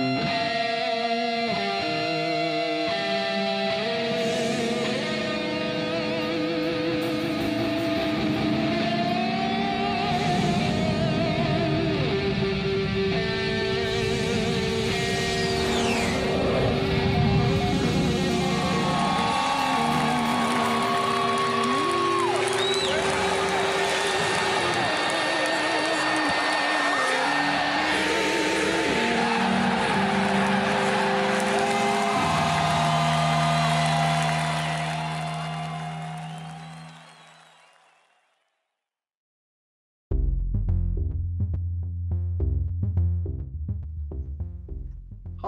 Yeah.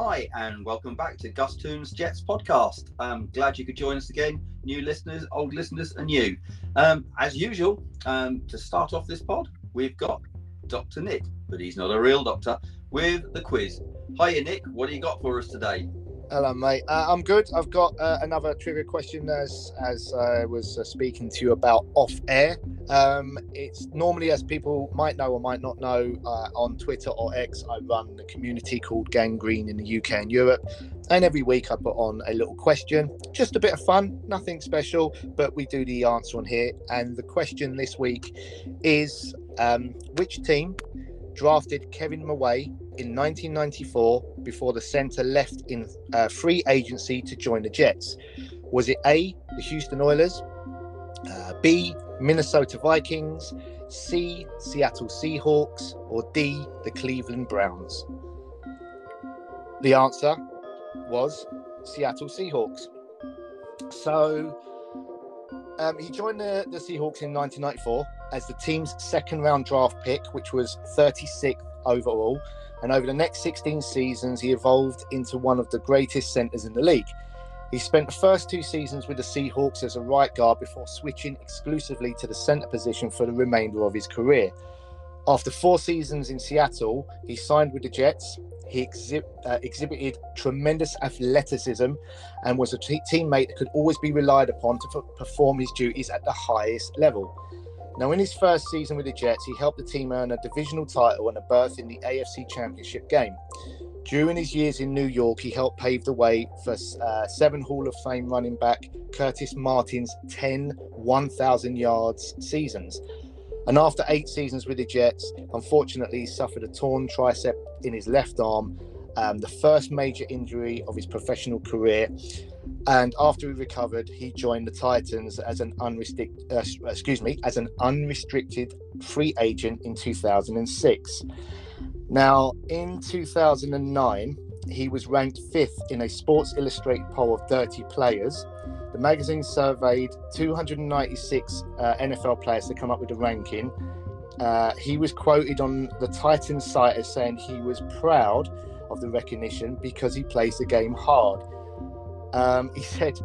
Hi, and welcome back to Gus Toons Jets podcast. I'm glad you could join us again, new listeners, old listeners, and you. Um, as usual, um, to start off this pod, we've got Dr. Nic, but he's not a real doctor, with the quiz. Hiya, Nic. What do you got for us today? Hello, mate. Uh, I'm good. I've got uh, another trivia question as as I was uh, speaking to you about off air. Um, it's normally, as people might know or might not know, uh, on Twitter or X, I run a community called Gang Green in the UK and Europe. And every week I put on a little question, just a bit of fun, nothing special, but we do the answer on here. And the question this week is um, which team drafted Kevin Mawae in 1994 before the centre left in uh, free agency to join the Jets? Was it A, the Houston Oilers, uh, B, Minnesota Vikings, C, Seattle Seahawks, or D, the Cleveland Browns? The answer was Seattle Seahawks. So um, he joined the, the Seahawks in 1994 as the team's second round draft pick, which was 36th overall. And over the next 16 seasons, he evolved into one of the greatest centers in the league. He spent the first two seasons with the Seahawks as a right guard before switching exclusively to the center position for the remainder of his career. After four seasons in Seattle, he signed with the Jets. He exhi- uh, exhibited tremendous athleticism and was a t- teammate that could always be relied upon to f- perform his duties at the highest level. Now, in his first season with the Jets, he helped the team earn a divisional title and a berth in the AFC Championship game. During his years in New York, he helped pave the way for uh, seven Hall of Fame running back Curtis Martin's 10 1,000 yards seasons. And after eight seasons with the Jets, unfortunately, he suffered a torn tricep in his left arm, um, the first major injury of his professional career. And after he recovered, he joined the Titans as an unrestricted, uh, excuse me, as an unrestricted free agent in 2006. Now, in 2009, he was ranked fifth in a Sports Illustrated poll of 30 players. The magazine surveyed 296 uh, NFL players to come up with a ranking. Uh, he was quoted on the Titans site as saying he was proud of the recognition because he plays the game hard. Um, he said,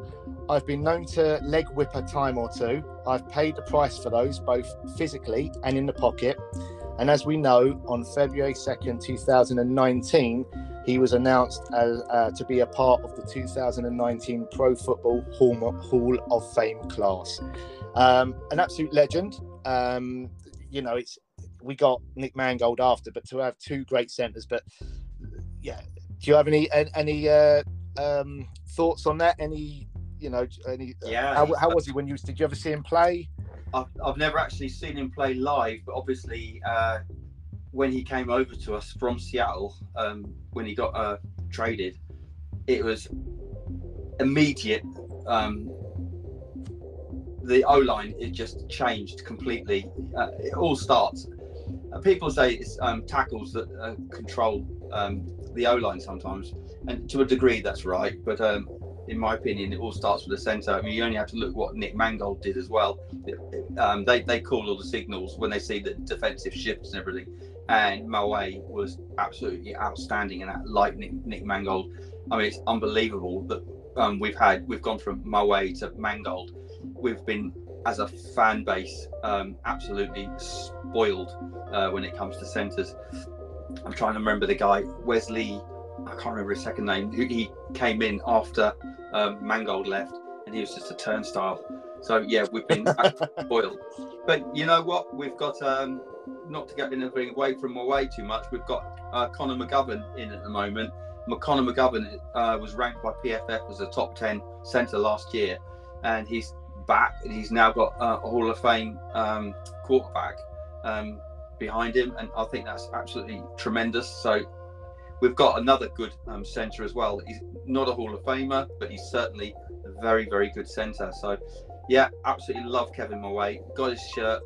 I've been known to leg whip a time or two. I've paid the price for those, both physically and in the pocket. And as we know, on February 2nd, 2019, he was announced as, uh, to be a part of the 2019 Pro Football Hall, Hall of Fame class. Um, an absolute legend. Um, you know, it's we got Nick Mangold after, but to have two great centres. But yeah, do you have any any uh, um, thoughts on that? Any you know any? Yeah. How, how was he when you did you ever see him play? I've, I've never actually seen him play live, but obviously uh, when he came over to us from Seattle, um, when he got uh, traded, it was immediate. Um, the O line it just changed completely. Uh, it all starts. Uh, people say it's um, tackles that uh, control um, the O line sometimes, and to a degree that's right. But um, in my opinion, it all starts with the centre. I mean, you only have to look what Nick Mangold did as well. Um, they they call all the signals when they see the defensive shifts and everything. And Mawae was absolutely outstanding in that, like Nick, Nick Mangold. I mean, it's unbelievable that um, we've had we've gone from Mawae to Mangold. We've been as a fan base um, absolutely spoiled uh, when it comes to centres. I'm trying to remember the guy Wesley. I can't remember his second name. He came in after um, Mangold left, and he was just a turnstile. So yeah, we've been spoiled. But you know what? We've got um, not to get anything away from away too much. We've got uh, Connor McGovern in at the moment, McConnor McGovern uh, was ranked by PFF as a top 10 centre last year, and he's back and he's now got uh, a Hall of Fame um, quarterback um, behind him, and I think that's absolutely tremendous. So we've got another good um, centre as well. He's not a Hall of Famer, but he's certainly a very, very good centre. So yeah, absolutely love Kevin Mawae. Got his shirt.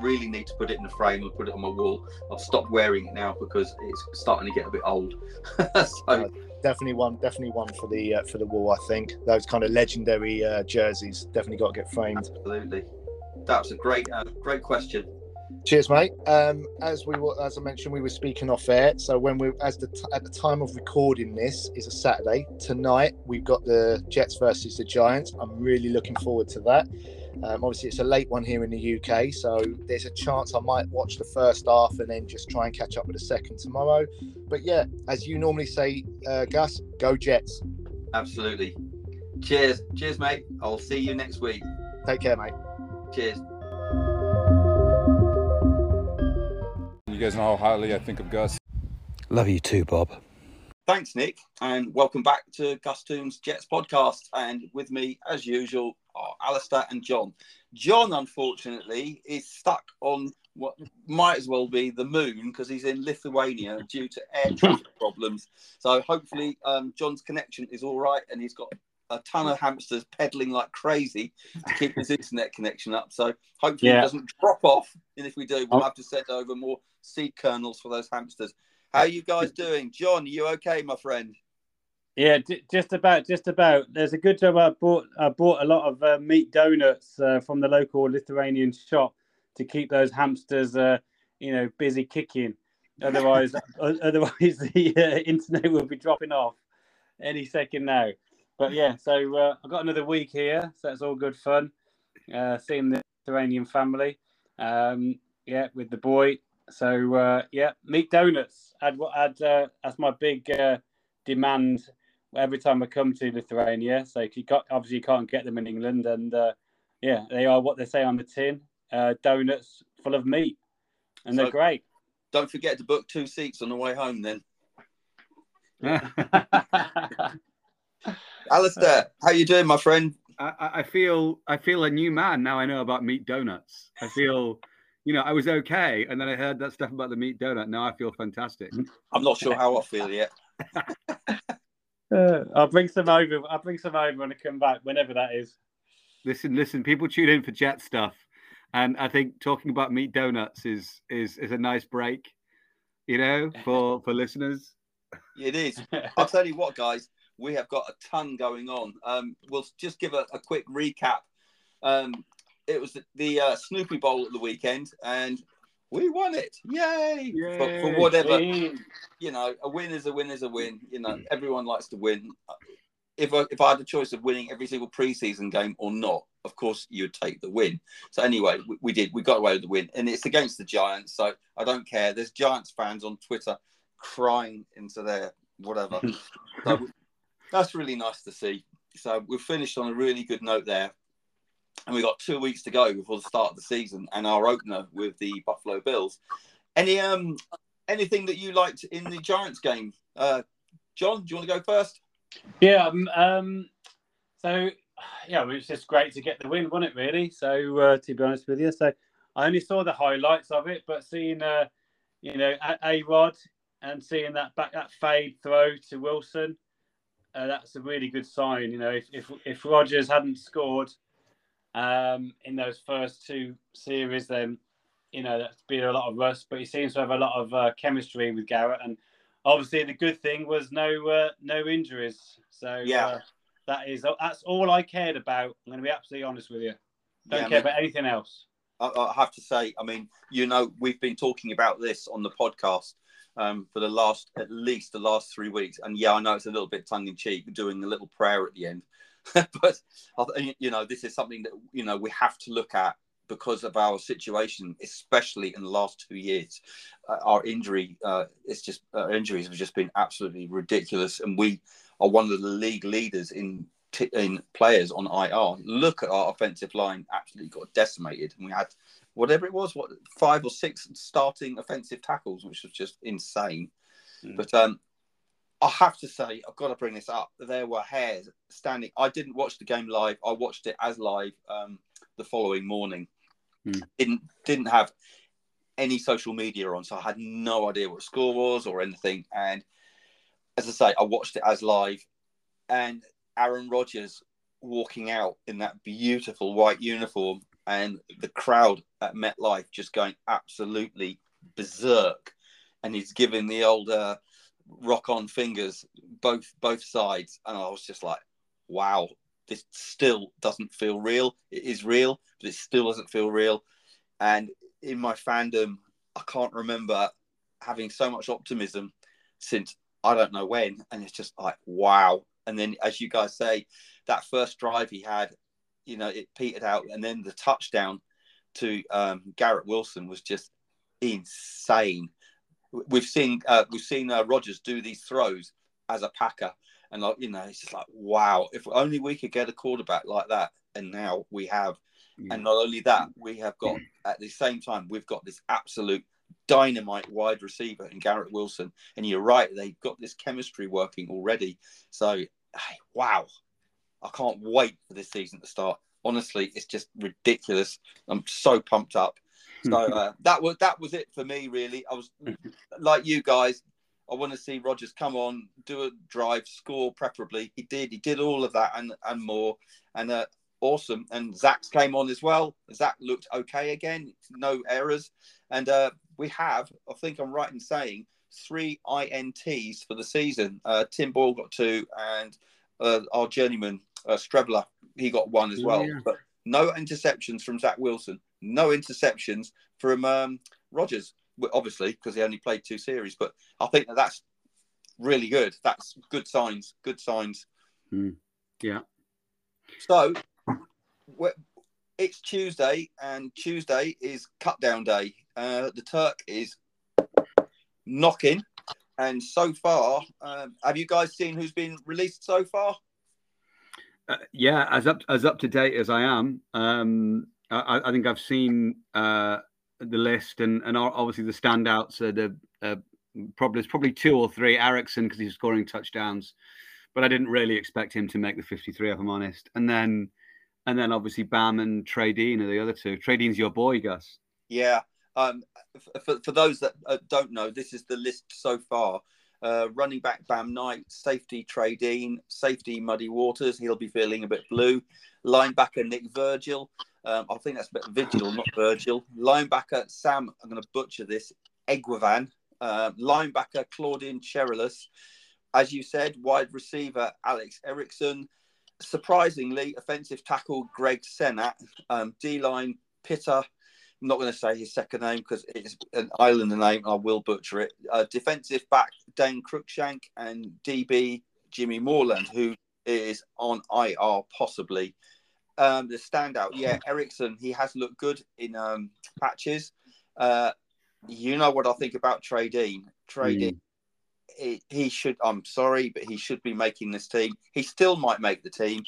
Really need to put it in the frame and put it on my wall. I've stopped wearing it now because it's starting to get a bit old. so, uh, definitely one, definitely one for the uh, for the wall. I think those kind of legendary uh, jerseys definitely got to get framed. Absolutely, that's a great, uh, great question. Cheers, mate. Um, as we were, as I mentioned, we were speaking off air. So when we, as the t- at the time of recording this, is a Saturday. Tonight we've got the Jets versus the Giants. I'm really looking forward to that. Um, obviously, it's a late one here in the UK, so there's a chance I might watch the first half and then just try and catch up with the second tomorrow. But yeah, as you normally say, uh, Gus, go Jets. Absolutely. Cheers, cheers, mate. I'll see you next week. Take care, mate. Cheers. You guys know how highly I think of Gus. Love you too, Bob. Thanks, Nic, and welcome back to Gus Toom's Jets podcast. And with me, as usual, are Alastair and Jon. Jon, unfortunately, is stuck on what might as well be the moon because he's in Lithuania due to air traffic problems. So hopefully, um, Jon's connection is all right, and he's got a ton of hamsters pedaling like crazy to keep his internet connection up. So hopefully yeah. it doesn't drop off. And if we do, we'll oh. have to send over more seed kernels for those hamsters. How are you guys doing? Jon, are you okay, my friend? Yeah, just about, just about. There's a good job. I bought, I bought a lot of uh, meat donuts uh, from the local Lithuanian shop to keep those hamsters, uh, you know, busy kicking. Otherwise, otherwise the uh, internet will be dropping off any second now but yeah, so uh, I've got another week here, so that's all good fun. Uh, seeing the Mediterranean family, um, yeah, with the boy. So uh, yeah, meat donuts. I'd, I'd uh, that's my big uh, demand every time I come to Lithuania. So you got, obviously you can't get them in England, and uh, yeah, they are what they say on the tin, uh, donuts full of meat, and so they're great. Don't forget to book two seats on the way home, then. Alastair, how you doing, my friend? I, I, feel I feel a new man now. I know about meat donuts. I feel, you know, I was okay, and then I heard that stuff about the meat donut. Now I feel fantastic. I'm not sure how I feel yet. uh, I'll bring some over. I'll bring some over when I come back, whenever that is. Listen, listen. People tune in for jet stuff, and I think talking about meat donuts is is is a nice break. You know, for for listeners. It is. I'll tell you what, guys we have got a ton going on. Um, we'll just give a, a quick recap. Um, it was the, the uh, Snoopy Bowl at the weekend, and we won it. Yay! Yay. For, for, whatever, Yay. you know, a win is a win is a win. You know, everyone likes to win. If I, if I had the choice of winning every single preseason game or not, of course you'd take the win. So anyway, we, we did. We got away with the win, and it's against the Giants. So I don't care. There's Giants fans on Twitter crying into their whatever. so that's really nice to see. So we've finished on a really good note there. And we've got two weeks to go before the start of the season and our opener with the Buffalo Bills. Any um anything that you liked in the Giants game? Uh, Jon, do you want to go first? Yeah, um, um so yeah, it was just great to get the win, wasn't it? Really. So uh, to be honest with you, so I only saw the highlights of it, but seeing uh, you know a Rod and seeing that back that fade throw to Wilson, uh, that's a really good sign. You know, if if, if Rodgers hadn't scored um, in those first two series, then you know that's been a lot of rust. But he seems to have a lot of uh, chemistry with Garrett, and obviously the good thing was no uh, no injuries. So yeah, uh, that is that's all I cared about. I'm going to be absolutely honest with you. Don't yeah, care I mean, about anything else. I, I have to say, I mean, you know, we've been talking about this on the podcast um, for the last at least the last three weeks. And yeah, I know it's a little bit tongue in cheek, doing a little prayer at the end, but you know this is something that you know we have to look at because of our situation, especially in the last two years. Uh, our injury, uh, it's just our injuries have just been absolutely ridiculous, and we are one of the league leaders in in players on IR. Look at our offensive line; absolutely got decimated, and we had whatever it was, what five or six starting offensive tackles, which was just insane. Mm. But um, I have to say, I've got to bring this up. There were hairs standing. I didn't watch the game live. I watched it as live um, the following morning. Hmm. Didn't didn't have any social media on, so I had no idea what score was or anything. And as I say, I watched it as live, and Aaron Rodgers walking out in that beautiful white uniform, and the crowd at MetLife just going absolutely berserk, and he's giving the old uh, rock on fingers both both sides, and I was just like, wow, this still doesn't feel real. It is real, but it still doesn't feel real. And in my fandom, I can't remember having so much optimism since I don't know when. And it's just like, wow. And then, as you guys say, that first drive he had, you know, it petered out. And then the touchdown to um, Garrett Wilson was just insane. We've seen uh, we've seen uh, Rodgers do these throws as a Packer, and like you know, it's just like wow. If only we could get a quarterback like that, and now we have. And not only that, we have got at the same time we've got this absolute dynamite wide receiver in Garrett Wilson. And you're right, they've got this chemistry working already. So hey, wow, I can't wait for this season to start. Honestly, it's just ridiculous. I'm so pumped up. So uh, that was that was it for me. Really, I was like you guys. I want to see Rodgers come on, do a drive, score preferably. He did. He did all of that and and more. And uh, awesome. And Zach's came on as well. Zach looked okay again, no errors. And uh, we have, I think I'm right in saying, three INTs for the season. Uh, Tim Boyle got two, and uh, our journeyman uh, Streveler he got one as well. yeah. But no interceptions from Zach Wilson. No interceptions from um, Rodgers, obviously because he only played two series. But I think that that's really good. That's good signs. Good signs. Yeah. So it's Tuesday, and Tuesday is cut down day. Uh, the Turk is knocking, and so far, um, have you guys seen who's been released so far? Uh, yeah, as up as up to date as I am, um, I, I think I've seen uh, the list, and and obviously the standouts are the uh, probably there's probably two or three. Erickson because he's scoring touchdowns, but I didn't really expect him to make the 53. If I'm honest, and then and then obviously Bam and Trey Dean are the other two. Trey Dean's your boy, Gus. Yeah. Um, for, for those that uh, don't know, this is the list so far. Uh, running back Bam Knight, safety Trey Dean, safety Muddy Waters. He'll be feeling a bit blue. Linebacker Nick Virgil. Um, I think that's a bit Vigil, not Virgil. Linebacker Sam. I'm going to butcher this. Eguavoen. Uh, linebacker Claudin Cherelus. As you said, wide receiver Alex Erickson. Surprisingly, offensive tackle Greg Senat. Um, D line Pitter. I'm not going to say his second name because it's an Islander name. I will butcher it. Uh, defensive back Dane Cruikshank and DB Jimmy Moreland, who is on IR possibly. Um, the standout, yeah, Erickson. He has looked good in um, patches. Uh, you know what I think about Trey Dean. Trey Mm. Dean, he, he should. I'm sorry, but he should be making this team. He still might make the team.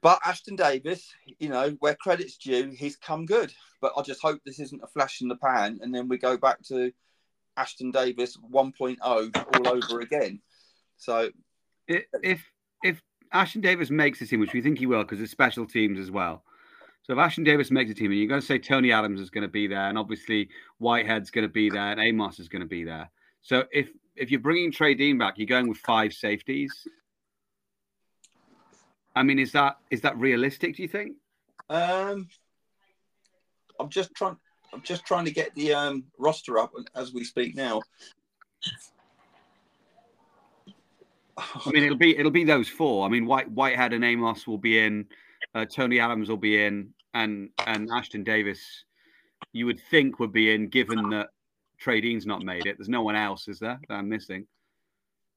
But Ashtyn Davis, you know, where credit's due, he's come good. But I just hope this isn't a flash in the pan, and then we go back to Ashtyn Davis 1.0 all over again. So If if Ashtyn Davis makes the team, which we think he will, because it's special teams as well. So if Ashtyn Davis makes the team, and you're going to say Tony Adams is going to be there, and obviously Whitehead's going to be there, and Amos is going to be there. So if if you're bringing Trey Dean back, you're going with five safeties. I mean, is that is that realistic? Do you think? um, I'm just trying. I'm just trying to get the um, roster up as we speak now. I mean, it'll be it'll be those four. I mean, White Whitehead and Amos will be in, uh, Tony Adams will be in, and and Ashtyn Davis, you would think would be in, given that Trey Dean's not made it. There's no one else, is there? That I'm missing.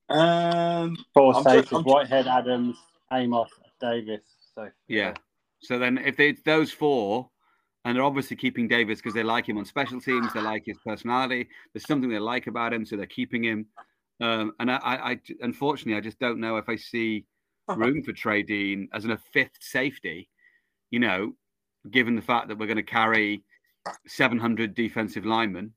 Um, Four I'm safeties: just- Whitehead, Adams, Amos, Davis. So Yeah. So then, if it's those four, and they're obviously keeping Davis because they like him on special teams, they like his personality. There's something they like about him, so they're keeping him. Um, and I, I, I, unfortunately, I just don't know if I see room for Trey Dean as a fifth safety. You know, given the fact that we're going to carry 700 defensive linemen.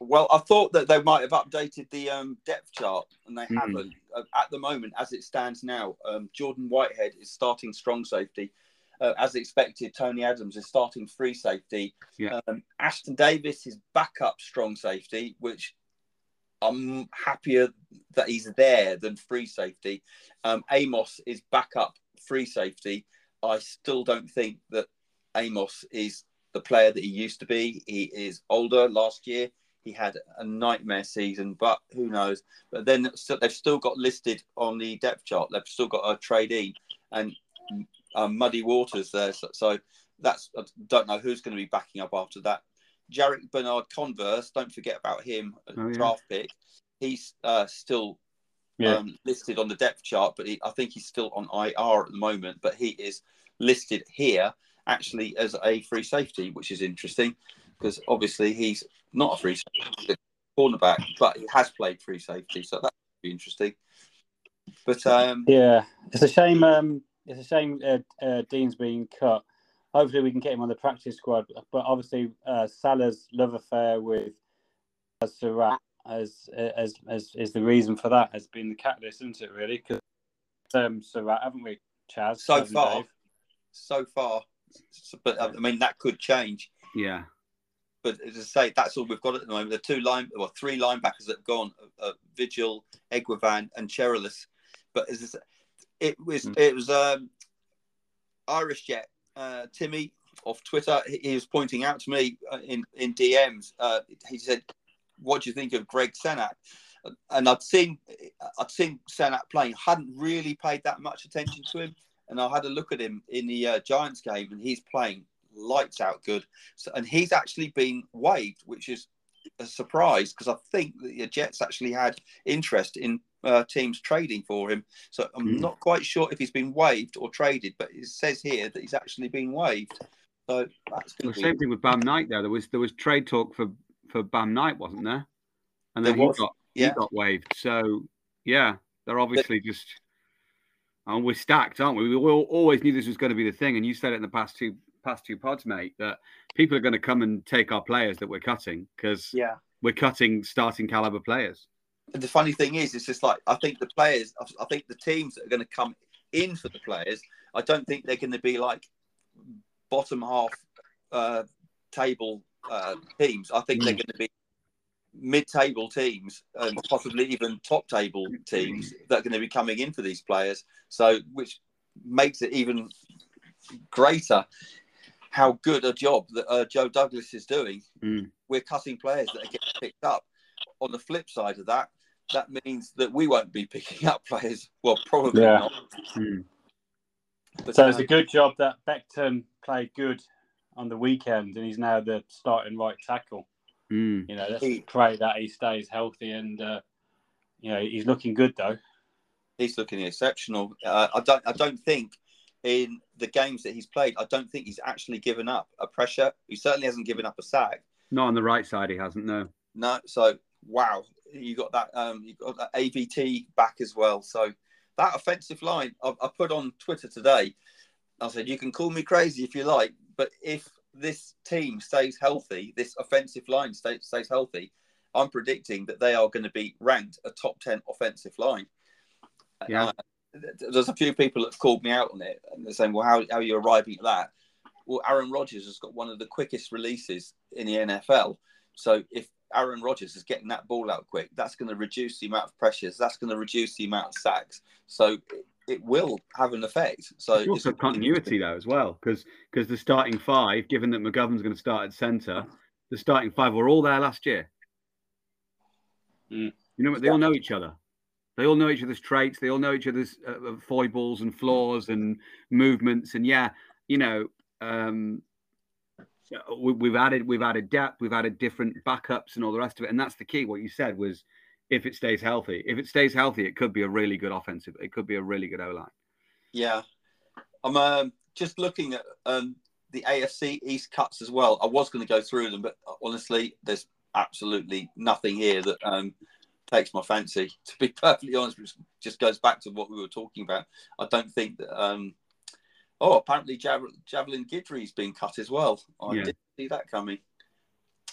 Well, I thought that they might have updated the um, depth chart, and they Hmm. haven't. Uh, at the moment, as it stands now, um, Jordan Whitehead is starting strong safety. Uh, as expected, Tony Adams is starting free safety. Yeah. Um, Ashtyn Davis is backup strong safety, which I'm happier that he's there than free safety. Um, Amos is backup free safety. I still don't think that Amos is the player that he used to be. He is older. Last year, he had a nightmare season, but who knows? But then so they've still got listed on the depth chart. They've still got a trade in and um, muddy waters there. So, so that's I don't know who's going to be backing up after that. Jarrick Bernard Converse, don't forget about him, Oh, yeah. draft pick. He's uh, still Yeah. um, listed on the depth chart, but he, I think he's still on IR at the moment. But he is listed here actually as a free safety, which is interesting because obviously he's not a free safety, cornerback, but he has played free safety, so that would be interesting. But um, Yeah, it's a shame. Um, it's a shame uh, uh, Dean's being cut. Hopefully, we can get him on the practice squad. But obviously, uh, Salah's love affair with Surratt as as as is the reason for that. Has been the catalyst, isn't it? Really? Because um, Surratt, haven't we, Chaz? so far, Dave? so far, but I mean that could change. Yeah. But as I say, that's all we've got at the moment. The two line, well, three linebackers that have gone: uh, uh, Vigil, Eguavoen, and Cherelus. But as I say, it was Mm. it was um, Irish Jet uh, Timmy off Twitter. He, he was pointing out to me uh, in in DMs. Uh, he said, "What do you think of Greg Senat?" And I'd seen I'd seen Senat playing. Hadn't really paid that much attention to him, and I had a look at him in the uh, Giants game, and he's playing lights out good. So, and he's actually been waived, which is a surprise because I think the Jets actually had interest in uh, teams trading for him. So I'm Mm. not quite sure if he's been waived or traded, but it says here that he's actually been waived. So that's Well, same thing with Bam Knight. There, there was there was trade talk for for Bam Knight, wasn't there? And then There he was, got yeah. he got waived. So yeah, they're obviously just. And we're stacked, aren't we? We all, always knew this was going to be the thing, and you said it in the past two past two pods, mate, that people are going to come and take our players that we're cutting because Yeah. we're cutting starting caliber players. And the funny thing is, it's just like I think the players, I think the teams that are going to come in for the players, I don't think they're going to be like bottom half uh, table uh, teams. I think they're going to be mid-table teams and possibly even top-table teams that are going to be coming in for these players. So, which makes it even greater how good a job that uh, Joe Douglas is doing. Mm. We're cutting players that are getting picked up. On the flip side of that, that means that we won't be picking up players. Well, probably Yeah. not. Hmm. But, So it's uh, a good job that Becton played good on the weekend, and he's now the starting right tackle. Mm. You know, let's He- pray that he stays healthy, and uh, you know he's looking good though. he's looking exceptional. Uh, I don't. I don't think in the games that he's played, I don't think he's actually given up a pressure. He certainly hasn't given up a sack. Not on the right side, he hasn't. No. No. So wow, you got that. Um, you got that AVT back as well. So that offensive line, I, I put on Twitter today. I said you can call me crazy if you like, but if this team stays healthy, this offensive line stays stays healthy, I'm predicting that they are going to be ranked a top ten offensive line. Yeah. Uh, there's a few people that have called me out on it, and they're saying, "Well, how, how are you arriving at that?" Well, Aaron Rodgers has got one of the quickest releases in the NFL. So if Aaron Rodgers is getting that ball out quick, that's going to reduce the amount of pressures. That's going to reduce the amount of sacks. So it, it will have an effect. So There's also continuity though as well, because because the starting five, given that McGovern's going to start at centre, the starting five were all there last year. Mm. You know, what? they all know each other. They all know each other's traits. They all know each other's uh, foibles and flaws and movements. And yeah, you know, um, we, we've added we've added depth. We've added different backups and all the rest of it. And that's the key. What you said was, if it stays healthy, if it stays healthy, it could be a really good offensive. It could be a really good O line. Yeah, I'm um, just looking at um, the AFC East cuts as well. I was going to go through them, but honestly, there's absolutely nothing here that um, takes my fancy. To be perfectly honest, which just goes back to what we were talking about. I don't think that. Um, oh, apparently Jav- Javelin Guidry's been cut as well. I Yeah. didn't see that coming.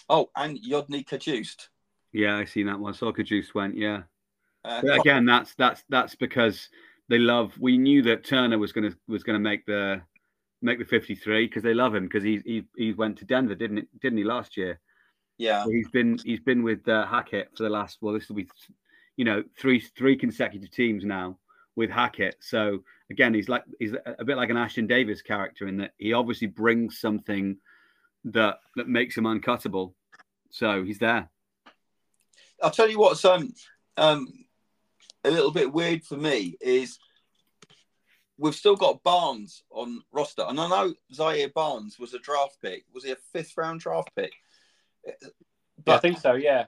Oh, and Yodny Cajuste. Yeah, I seen that one. Soccer Juice went. Yeah. Uh, But again, that's that's that's because they love. We knew that Turner was gonna was gonna make the make the fifty three because they love him because he he he went to Denver, didn't it? Didn't he last year? Yeah, So he's been he's been with uh, Hackett for the last well, this will be you know three three consecutive teams now with Hackett. So again, he's like he's a a bit like an Ashtyn Davis character in that he obviously brings something that that makes him uncuttable. So he's there. I'll tell you what's um um a little bit weird for me is we've still got Barnes on roster, and I know Zaire Barnes was a draft pick. Was he a fifth round draft pick? I think so. Yeah.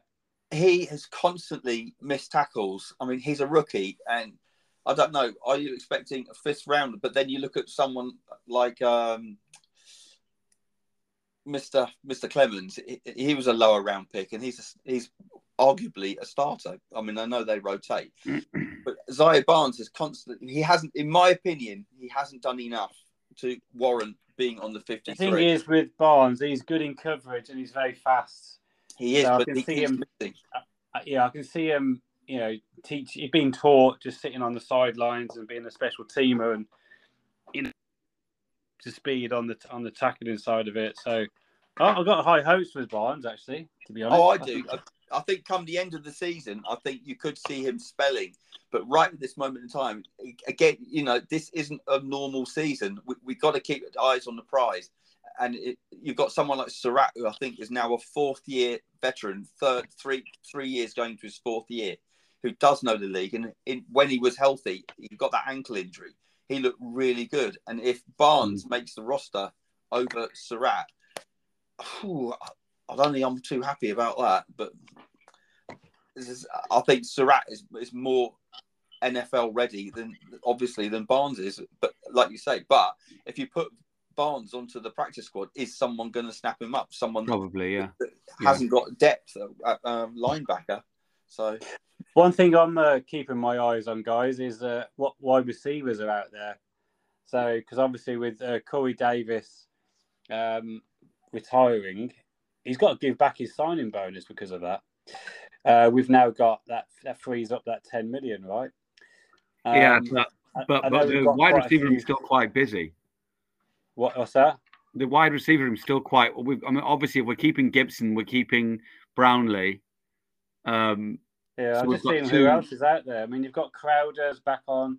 he has constantly missed tackles. I mean, he's a rookie, and I don't know. Are you expecting a fifth round? But then you look at someone like um, Mr. Mr. Clemens. He, he was a lower round pick, and he's he's arguably a starter. I mean, I know they rotate, but Zaire Barnes is constantly. He hasn't, in my opinion, he hasn't done enough to warrant being on the 53. The thing is with Barnes, he's good in coverage and he's very fast. He is, So I can he see him- missing. Uh, yeah, I can see him. You know, teach. He's been taught just sitting on the sidelines and being a special teamer and you know to speed on the on the tackling side of it. So I- I've got high hopes with Barnes actually. To be honest. Oh, I do. I, I think come the end of the season, I think you could see him spelling. But right at this moment in time, again, you know, this isn't a normal season. We, we got to keep eyes on the prize. And it, you've got someone like Surratt, who I think is now a fourth year veteran, third three three years going to his fourth year, who does know the league. And in, when he was healthy, he got that ankle injury. He looked really good. And if Barnes mm. makes the roster over Surratt, whew, I don't think I'm too happy about that, but this is, I think Surratt is, is more NFL ready than obviously than Barnes is. But like you say, but if you put Barnes onto the practice squad, is someone going to snap him up? Someone that Probably, yeah. hasn't got depth at um, linebacker. So One thing I'm uh, keeping my eyes on, guys, is uh, what wide receivers are out there. So, because obviously with uh, Corey Davis um, retiring, he's got to give back his signing bonus because of that. Uh, we've now got that that frees up that 10 million, right? yeah, Um, but but, but the wide receiver few- is still quite busy. What, what's that? The wide receiver room still quite. I mean, obviously, if we're keeping Gipson, we're keeping Brownlee. Um, Yeah, So I'm just seeing two- who else is out there. I mean, you've got Crowder's back on,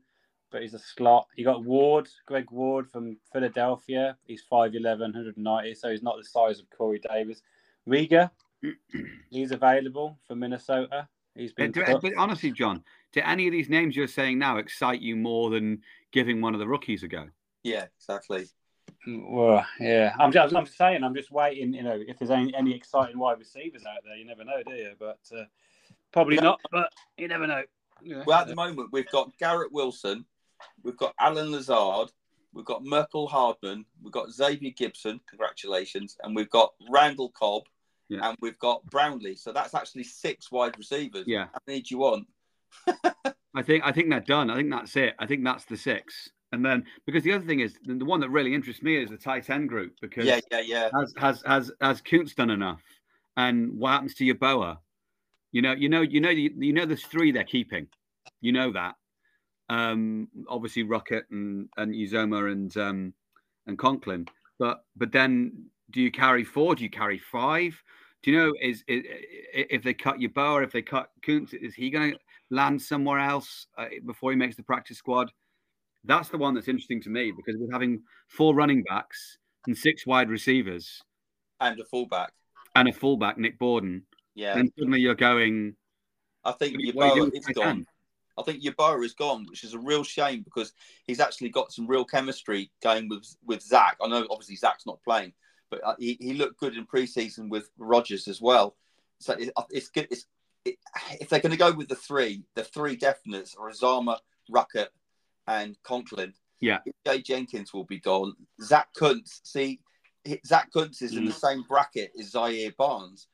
but he's a slot. You got Ward, Greg Ward from Philadelphia. He's 5'11, 190, so he's not the size of Corey Davis. Riga, he's available for Minnesota. He's been but, cut. but honestly, Jon, do any of these names you're saying now excite you more than giving one of the rookies a go? yeah, exactly. Well, yeah, I'm just, I'm saying, I'm just waiting. You know, if there's any, any exciting wide receivers out there, you never know, do you? But uh, probably not. But you never know. You know? Well, at the moment, we've got Garrett Wilson, we've got Allen Lazard, we've got Mecole Hardman, we've got Xavier Gipson, congratulations, and we've got Randall Cobb, Yeah. and we've got Brownlee. So that's actually six wide receivers. Yeah. How many do you want? I think I think they're done. I think that's it. I think that's the six. And then because the other thing is the, one that really interests me is the tight end group because Yeah, yeah, yeah. has has has has Kuntz done enough? And what happens to Yeboah? You know, you know, you know, you, you know, there's three they're keeping. You know that. Um, obviously Ruckert and and Uzomah and um and Conklin. But but then do you carry four? Do you carry five? Do you know is, is if they cut Yeboah, if they cut Kuntz, is he going to land somewhere else uh, before he makes the practice squad? That's the one that's interesting to me because we're having four running backs and six wide receivers And a fullback. and a fullback, Nick Bawden. Yeah. And suddenly you're going, I think what are you Yeboah is gone. I think Yeboah is gone, which is a real shame because he's actually got some real chemistry going with with Zach. I know obviously Zach's not playing, but uh, he, he looked good in preseason with Rodgers as well. So it, uh, it's good. It's it, if they're going to go with the three, the three definites are Uzomah, Ruckert, and Conklin. Yeah. Jay Jenkins will be gone. Zach Kuntz, see, Zach Kuntz is in the same bracket as Zaire Barnes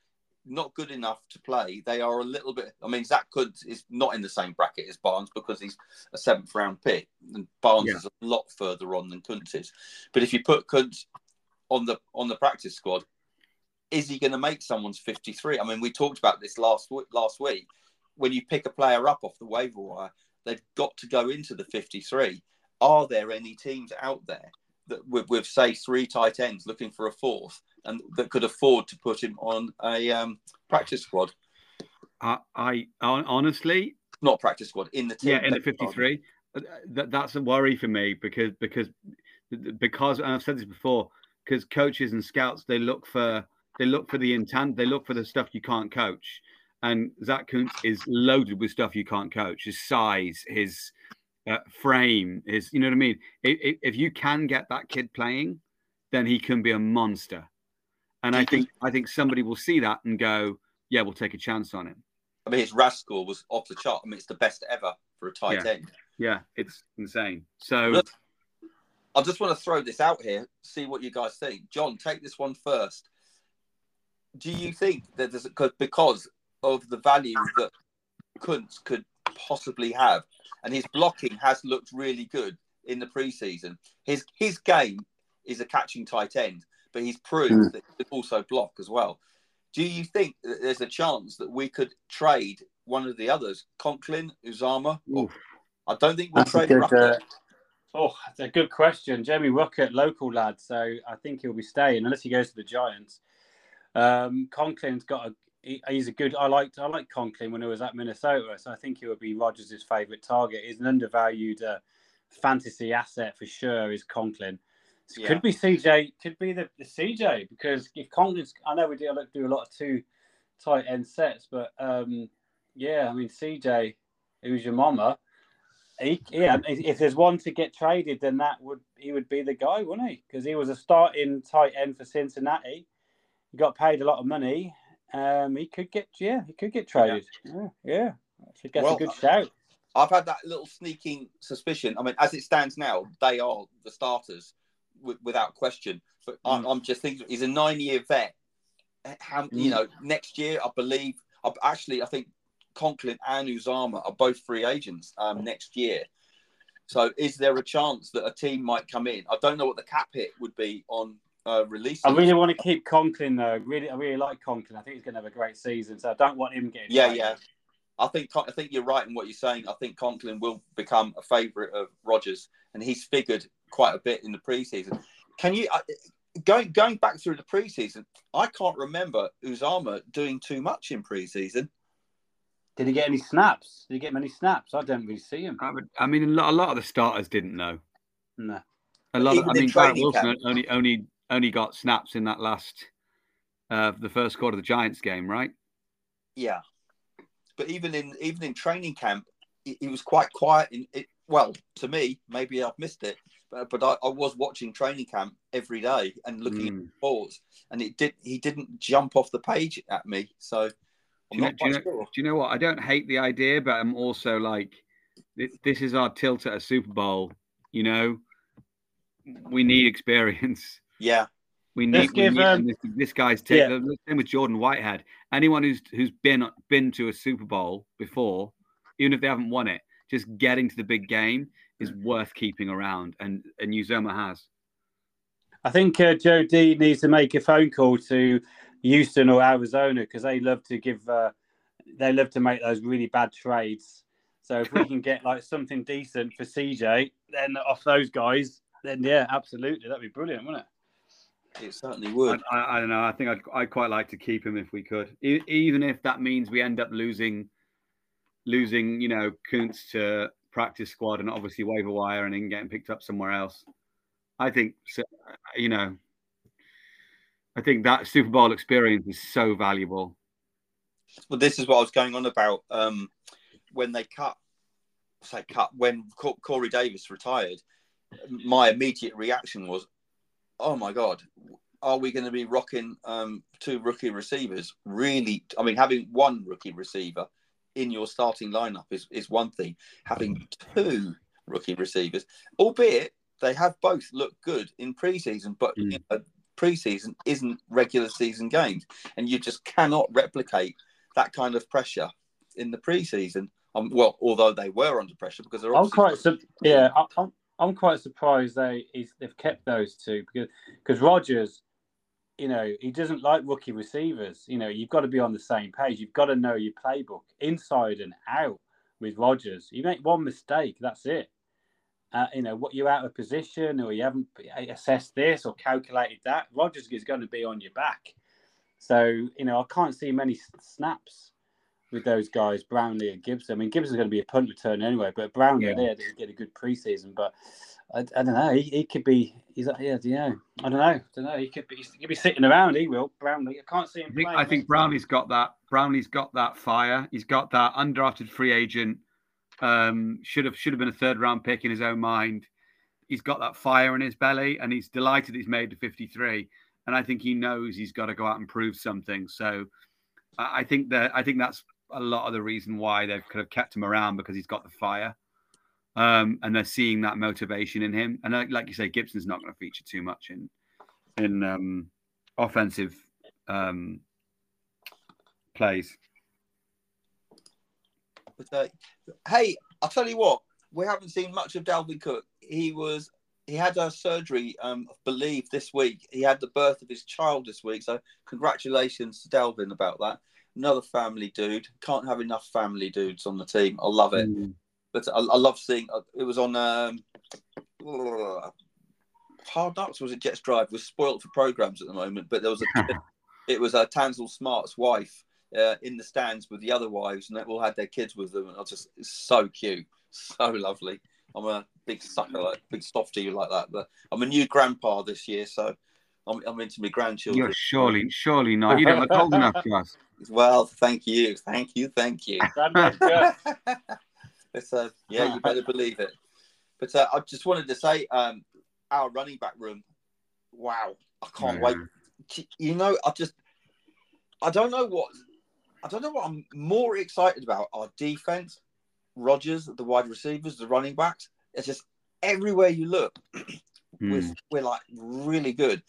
not good enough to play. They are a little bit. I mean, Zach Kuntz is not in the same bracket as Barnes because he's a seventh round pick, and Barnes Yeah. is a lot further on than Kuntz is. But if you put Kuntz on the on the practice squad, is he going to make someone's 53? I mean, we talked about this last week, last week. When you pick a player up off the waiver wire, they've got to go into the 53. Are there any teams out there that with, with say three tight ends looking for a fourth and that could afford to put him on a um, practice squad? I, I honestly, not practice squad in the team. Yeah, in the 53. Uh, that, that's a worry for me because because because and I've said this before because coaches and scouts they look for they look for the intent they look for the stuff you can't coach. And Zach Kuntz is loaded with stuff you can't coach his size his uh, frame his you know what I mean? If, if you can get that kid playing then he can be a monster. And I think I think somebody will see that and go yeah we'll take a chance on him. I mean his RAS score was off the chart. I mean it's the best ever for a tight yeah. end. Yeah, it's insane. So Look, I just want to throw this out here, see what you guys think. Jon, take this one first. Do you think that there's because of the value that Kuntz could possibly have, and his blocking has looked really good in the preseason. His his game is a catching tight end, but he's proved mm. that he can also block as well. Do you think that there's a chance that we could trade one of the others, Conklin, Uzomah? or I don't think we'll trade good, uh, Oh, that's a good question. Jeremy Ruckert, local lad, so I think he'll be staying unless he goes to the Giants. Um, Conklin's got a he, he's a good. I liked I liked Conklin when he was at Minnesota, so I think he would be Rodgers' favourite target. He's an undervalued uh, fantasy asset for sure. Is Conklin? So yeah. Could be CJ. Could be the, the CJ because if Conklin's, I know we do do a lot of two tight end sets, but um, yeah, I mean CJ, who's your mama? He, yeah, if there's one to get traded, then that would he would be the guy, wouldn't he? Because he was a starting tight end for Cincinnati. He got paid a lot of money. Um, he could get yeah, he could get traded. Yeah, yeah. yeah. That's well, a good shout. I've had that little sneaking suspicion. I mean, as it stands now, they are the starters w- without question. But mm. I'm, I'm, just thinking he's a nine-year vet. How mm. you know next year? I believe. I, actually, I think Conklin and Uzomah are both free agents um, next year. So, is there a chance that a team might come in? I don't know what the cap hit would be on uh, release. I really want to keep Conklin though. Really, I really like Conklin. I think he's going to have a great season. So I don't want him getting. Yeah, yeah. I think I think you're right in what you're saying. I think Conklin will become a favourite of Rodgers, and he's figured quite a bit in the preseason. Can you uh, going going back through the preseason? I can't remember Uzomah doing too much in preseason. Did he get any snaps? Did he get many snaps? I don't really see him. I, would, I mean, a lot, a lot, of the starters didn't know. No. A lot. Of, I mean, Garrett Wilson camp. only only only got snaps in that last, uh, the first quarter of the Giants game, right? Yeah, but even in even in training camp, he, he was quite quiet. In it, well, to me, maybe I've missed it, but, but I, I, was watching training camp every day and looking mm. at reports, and it did. He didn't jump off the page at me, so do you, know, do, you know, do you, know, what? I don't hate the idea, but I'm also like, this is our tilt at a Super Bowl. You know, we need experience. Yeah. We need, give, we need um, this, this, guy's take. Yeah. Same with Jordan Whitehead. Anyone who's who's been been to a Super Bowl before, even if they haven't won it, just getting to the big game is worth keeping around, and and Uzomah has. I think uh, Joe D needs to make a phone call to Houston or Arizona because they love to give uh, they love to make those really bad trades. So if we can get like something decent for CJ, then off those guys, then yeah, absolutely, that'd be brilliant, wouldn't it? It certainly would. I, I, I don't know. I think I'd, I'd quite like to keep him if we could, e- even if that means we end up losing, losing, you know, Kuntz to practice squad and obviously waiver wire and then getting picked up somewhere else. I think, you know, I think that Super Bowl experience is so valuable. Well, this is what I was going on about um, when they cut, say cut when Corey Davis retired. My immediate reaction was, "Oh my god, are we going to be rocking um, two rookie receivers? Really? I mean, having one rookie receiver in your starting lineup is is one thing. Having two rookie receivers, albeit they have both looked good in preseason, but mm. you know, preseason isn't regular season games, and you just cannot replicate that kind of pressure in the preseason. Um, well, although they were under pressure because they're. I'm quite su- yeah. I'm I'm quite surprised they they've kept those two because because Rodgers you know, he doesn't like rookie receivers. You know, you've got to be on the same page. You've got to know your playbook inside and out with Rodgers. You make one mistake, that's it. Uh, you know, what you're out of position or you haven't assessed this or calculated that, Rodgers is going to be on your back. So, you know, I can't see many snaps with those guys, Brownlee and Gipson. I mean, Gipson's going to be a punt return anyway, but Brownlee Yeah. there did get a good preseason. But I, I don't know. He, he could be. He's like, yeah. You know, I don't know. I don't know. He could be. He could be sitting around. He will. Brownlee. I can't see him I think. I think Brownlee's got that. Brownlee's got that fire. He's got that undrafted free agent. Um, should have should have been a third round pick in his own mind. He's got that fire in his belly, and he's delighted he's made to 53. And I think he knows he's got to go out and prove something. So I think that I think that's a lot of the reason why they've kind of kept him around because he's got the fire. Um, and they're seeing that motivation in him. And like, like you say, Gipson's not going to feature too much in in um, offensive um, plays. But, uh, hey, I'll tell you what, we haven't seen much of Dalvin Cook. He was he had a surgery, um, I believe, this week. He had the birth of his child this week. So congratulations to Dalvin about that. Another family dude. Can't have enough family dudes on the team. I love it. But I, I love seeing uh, it was on um, Hard Knocks was it Jets Drive. We're spoiled for programs at the moment, but there was a it was a Tanzel Smart's wife uh, in the stands with the other wives, and they all had their kids with them, and I was just it's so cute, so lovely. I'm a big sucker, like big softy like that. But I'm a new grandpa this year, so I'm, I'm into my grandchildren. You're surely, surely not. You don't look old enough to us. Well, thank you, thank you, thank you. It's uh, yeah, you better believe it. But uh, I just wanted to say, um, our running back room, wow, I can't Yeah. wait. You know, I just, I don't know what, I don't know what I'm more excited about. Our defense, Rodgers, the wide receivers, the running backs. It's just everywhere you look, we're, Hmm. we're like really good.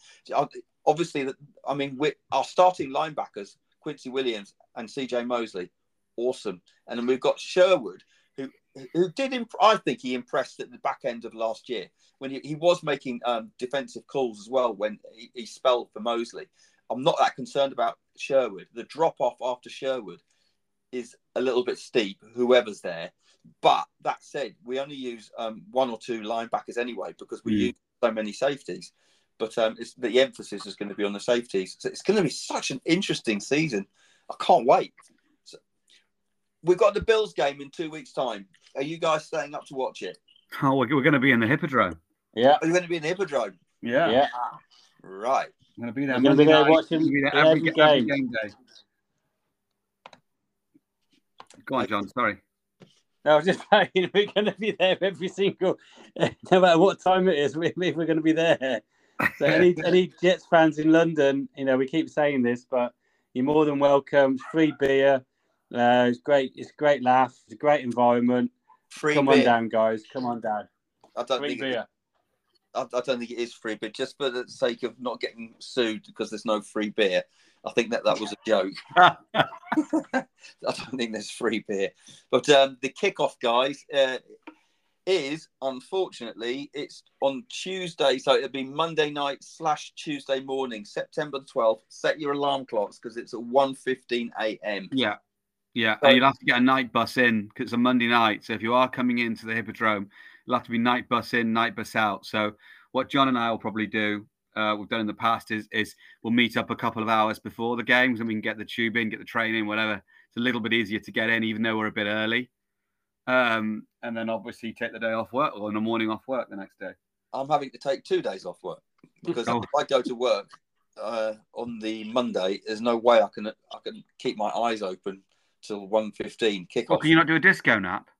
Obviously, that I mean, our starting linebackers, Quincy Williams and CJ Mosley, awesome. And then we've got Sherwood, who who did imp- I think he impressed at the back end of last year when he, he was making um, defensive calls as well when he, he spelled for Mosley. I'm not that concerned about Sherwood. The drop off after Sherwood is a little bit steep, whoever's there. But that said, we only use um, one or two linebackers anyway because we Mm. use so many safeties. But um, it's, the emphasis is going to be on the safeties. So it's going to be such an interesting season. I can't wait. So, we've got the Bills game in two weeks' time. Are you guys staying up to watch it? Oh, we're, we're going to be in the Hippodrome. Yeah. Are you going to be in the Hippodrome? Yeah. Yeah. Right. I'm going to be there. We're gonna be there night. watching be there every every, every game. game day. Go on, Jon. Sorry. No, I was just saying we're going to be there every single, no matter what time it is. We, we're going to be there. So any any Jets fans in London, you know, we keep saying this, but you're more than welcome. Free beer. Uh, it's great. It's a great laugh. It's a great environment. Free Come beer. on down, guys. Come on down. I don't Free think beer. I, I don't think it is free, but just for the sake of not getting sued because there's no free beer, I think that that was a joke. I don't think there's free beer, but um, the kickoff, guys, uh, is unfortunately it's on Tuesday, so it'll be Monday night slash Tuesday morning, September twelfth. Set your alarm clocks because it's at 1.15 a.m. Yeah. Yeah. So- and you'll have to get a night bus in because it's a Monday night. So if you are coming into the Hippodrome, you'll have to be night bus in, night bus out. So what Jon and I will probably do, uh, we've done in the past, is is we'll meet up a couple of hours before the games and we can get the tube in, get the train in, whatever. It's a little bit easier to get in, even though we're a bit early. Um, and then obviously take the day off work or in the morning off work the next day. I'm having to take two days off work because Oh. if I go to work uh, on the Monday, there's no way I can I can keep my eyes open till 1.15 kickoff. Well, can you not do a disco nap?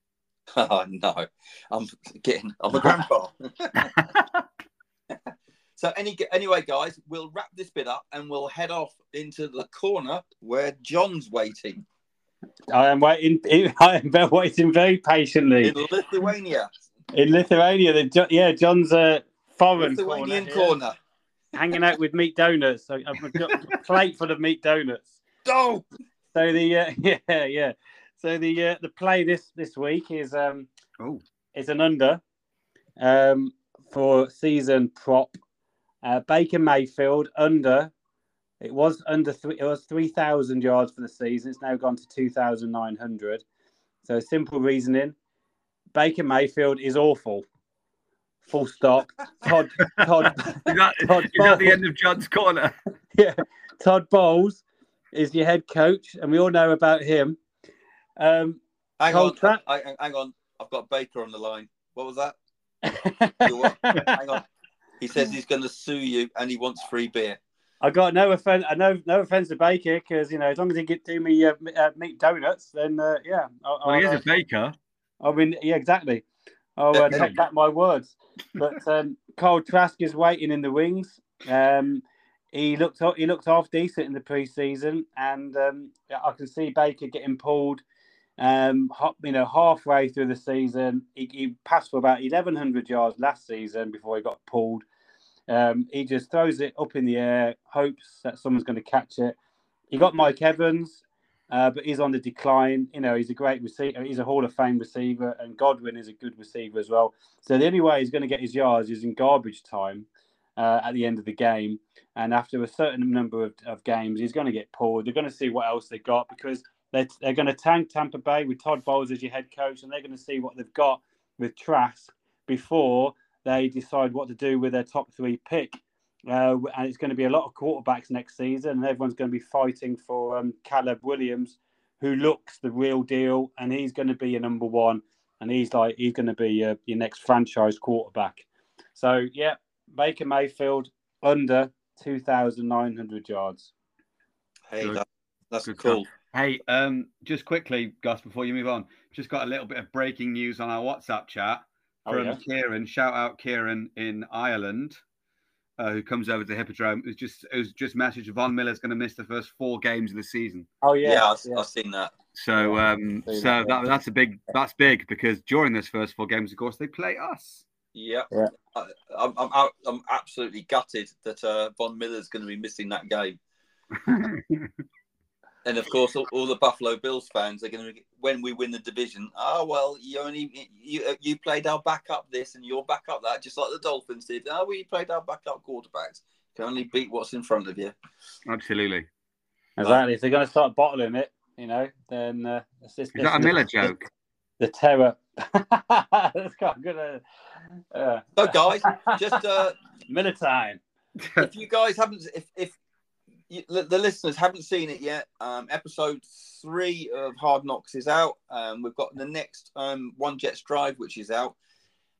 Oh, no, I'm getting. I'm a grandpa. so any anyway, guys, we'll wrap this bit up and we'll head off into the corner where Jon's waiting I am waiting. I am waiting very patiently in Lithuania, in Lithuania. The, yeah, Jon's a foreign corner Lithuanian here, corner. hanging out with meat donuts. I've got a plate full of meat donuts. Oh, So the uh, yeah yeah. So the uh, the play this this week is um Oh, is an under um for season prop. Uh, Baker Mayfield under It was under three. It was three thousand yards for the season. It's now gone to two thousand nine hundred. So simple reasoning. Baker Mayfield is awful. Full stop. Todd Todd Is that, Todd is that the end of Jon's corner? yeah, Todd Bowles is your head coach, and we all know about him. Um, Hang on, trap. I, I- hang on. I've got Baker on the line. What was that? Hang on. He says he's going to sue you and he wants free beer. I got no offense. I know no offense to Baker because you know as long as he get do me uh, m- uh, meat donuts, then uh, yeah. I'll, Well, he I'll, is a baker. I mean, yeah, exactly. I'll uh, take back my words. But um, Kyle Trask is waiting in the wings. Um, he looked he looked half decent in the preseason, and um, I can see Baker getting pulled. Um, you know, halfway through the season, he, he passed for about eleven hundred yards last season before he got pulled. Um, he just throws it up in the air, hopes that someone's going to catch it. He got Mike Evans, uh, but he's on the decline. You know, he's a great receiver. He's a Hall of Fame receiver, and Godwin is a good receiver as well. So the only way he's going to get his yards is in garbage time uh, at the end of the game. And after a certain number of, of games, he's going to get pulled. They're going to see what else they got because they're, they're going to tank Tampa Bay with Todd Bowles as your head coach, and they're going to see what they've got with Trask before they decide what to do with their top three pick. Uh, and it's going to be a lot of quarterbacks next season, and everyone's going to be fighting for um, Caleb Williams, who looks the real deal, and he's going to be your number one, and he's like he's going to be uh, your next franchise quarterback. So yeah, Baker Mayfield under two thousand nine hundred yards. Hey, that, that's Good cool. Hey, um, just quickly, Gus, before you move on, just got a little bit of breaking news on our WhatsApp chat Oh, from yeah? Kieran. Shout out Kieran in Ireland, uh, who comes over to the Hippodrome. It was just it was just message Von Miller's going to miss the first four games of the season. Oh Yeah, yeah, I've, I've seen that. So um, so that, that, that's a big that's big because during those first four games, of course, they play us. Yeah. Yeah. I, I'm, I'm, I'm absolutely gutted that uh, Von Miller's going to be missing that game. And of course, all, all the Buffalo Bills fans are going to, when we win the division, oh well, you only you uh, you played our backup this and your backup that, just like the Dolphins did. Oh, we played our backup quarterbacks. You can only beat what's in front of you. Absolutely. exactly. If they're going to start bottling it, you know, then uh, it's just, Is that a it's- Miller joke? The terror. That's quite good. Uh, uh, So, guys, just uh, Miller time. if you guys haven't, if if you, the listeners haven't seen it yet, um, episode three of Hard Knocks is out. Um, we've got the next um, One Jets Drive, which is out.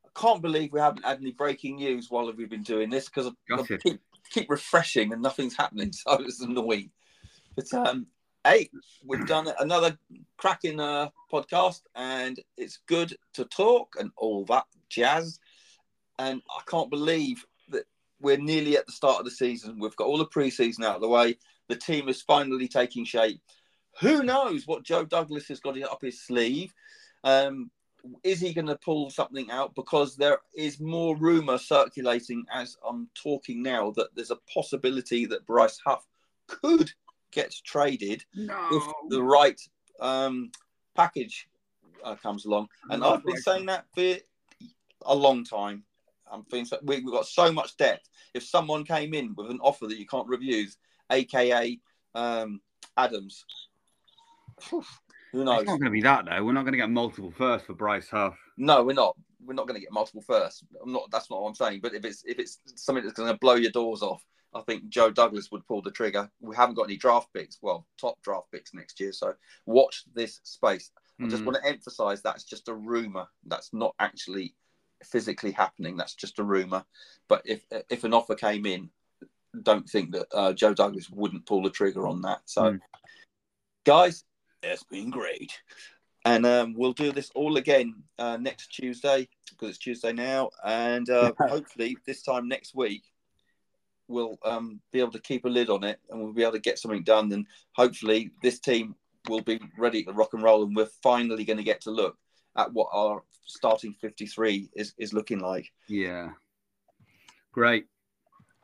I can't believe we haven't had any breaking news while we've been doing this because I keep keep refreshing and nothing's happening. So it's annoying. But um, hey, we've done another cracking uh, podcast, and it's good to talk and all that jazz. And I can't believe we're nearly at the start of the season. We've got all the preseason out of the way. The team is finally taking shape. Who knows what Joe Douglas has got up his sleeve? Um, is he going to pull something out? Because there is more rumor circulating as I'm talking now that there's a possibility that Bryce Huff could get traded No. if the right um, package uh, comes along. And I've been saying that for a long time. I'm feeling so, we, we've got so much depth. If someone came in with an offer that you can't refuse, aka um, Adams, whew, who knows? It's not going to be that though. We're not going to get multiple first for Bryce Huff. No, we're not. We're not going to get multiple first. I'm not. That's not what I'm saying. But if it's if it's something that's going to blow your doors off, I think Joe Douglas would pull the trigger. We haven't got any draft picks. Well, top draft picks next year. So watch this space. I just Mm. want to emphasize that's just a rumor. That's not actually physically happening. That's just a rumor. But if if an offer came in, don't think that uh, Joe Douglas wouldn't pull the trigger on that. So, Mm. guys, it's been great, and um, we'll do this all again uh, next Tuesday because it's Tuesday now, and uh, hopefully this time next week we'll um, be able to keep a lid on it and we'll be able to get something done. And hopefully this team will be ready to rock and roll, and we're finally going to get to look at what our starting 53 is, is looking like. Yeah. Great.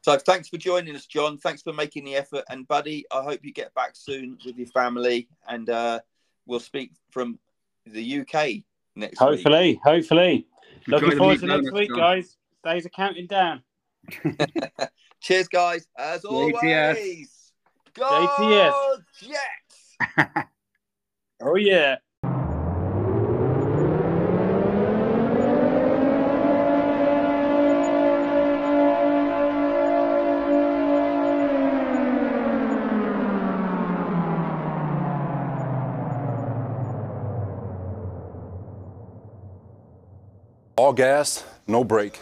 So thanks for joining us, Jon. Thanks for making the effort. And buddy, I hope you get back soon with your family, and uh, we'll speak from the UK next week. Hopefully, hopefully. Looking Enjoy forward to next week, Jon. guys. Days are counting down. Cheers, guys. As JTS. always. Go JTS. Jets! Oh yeah. All gas, no brake.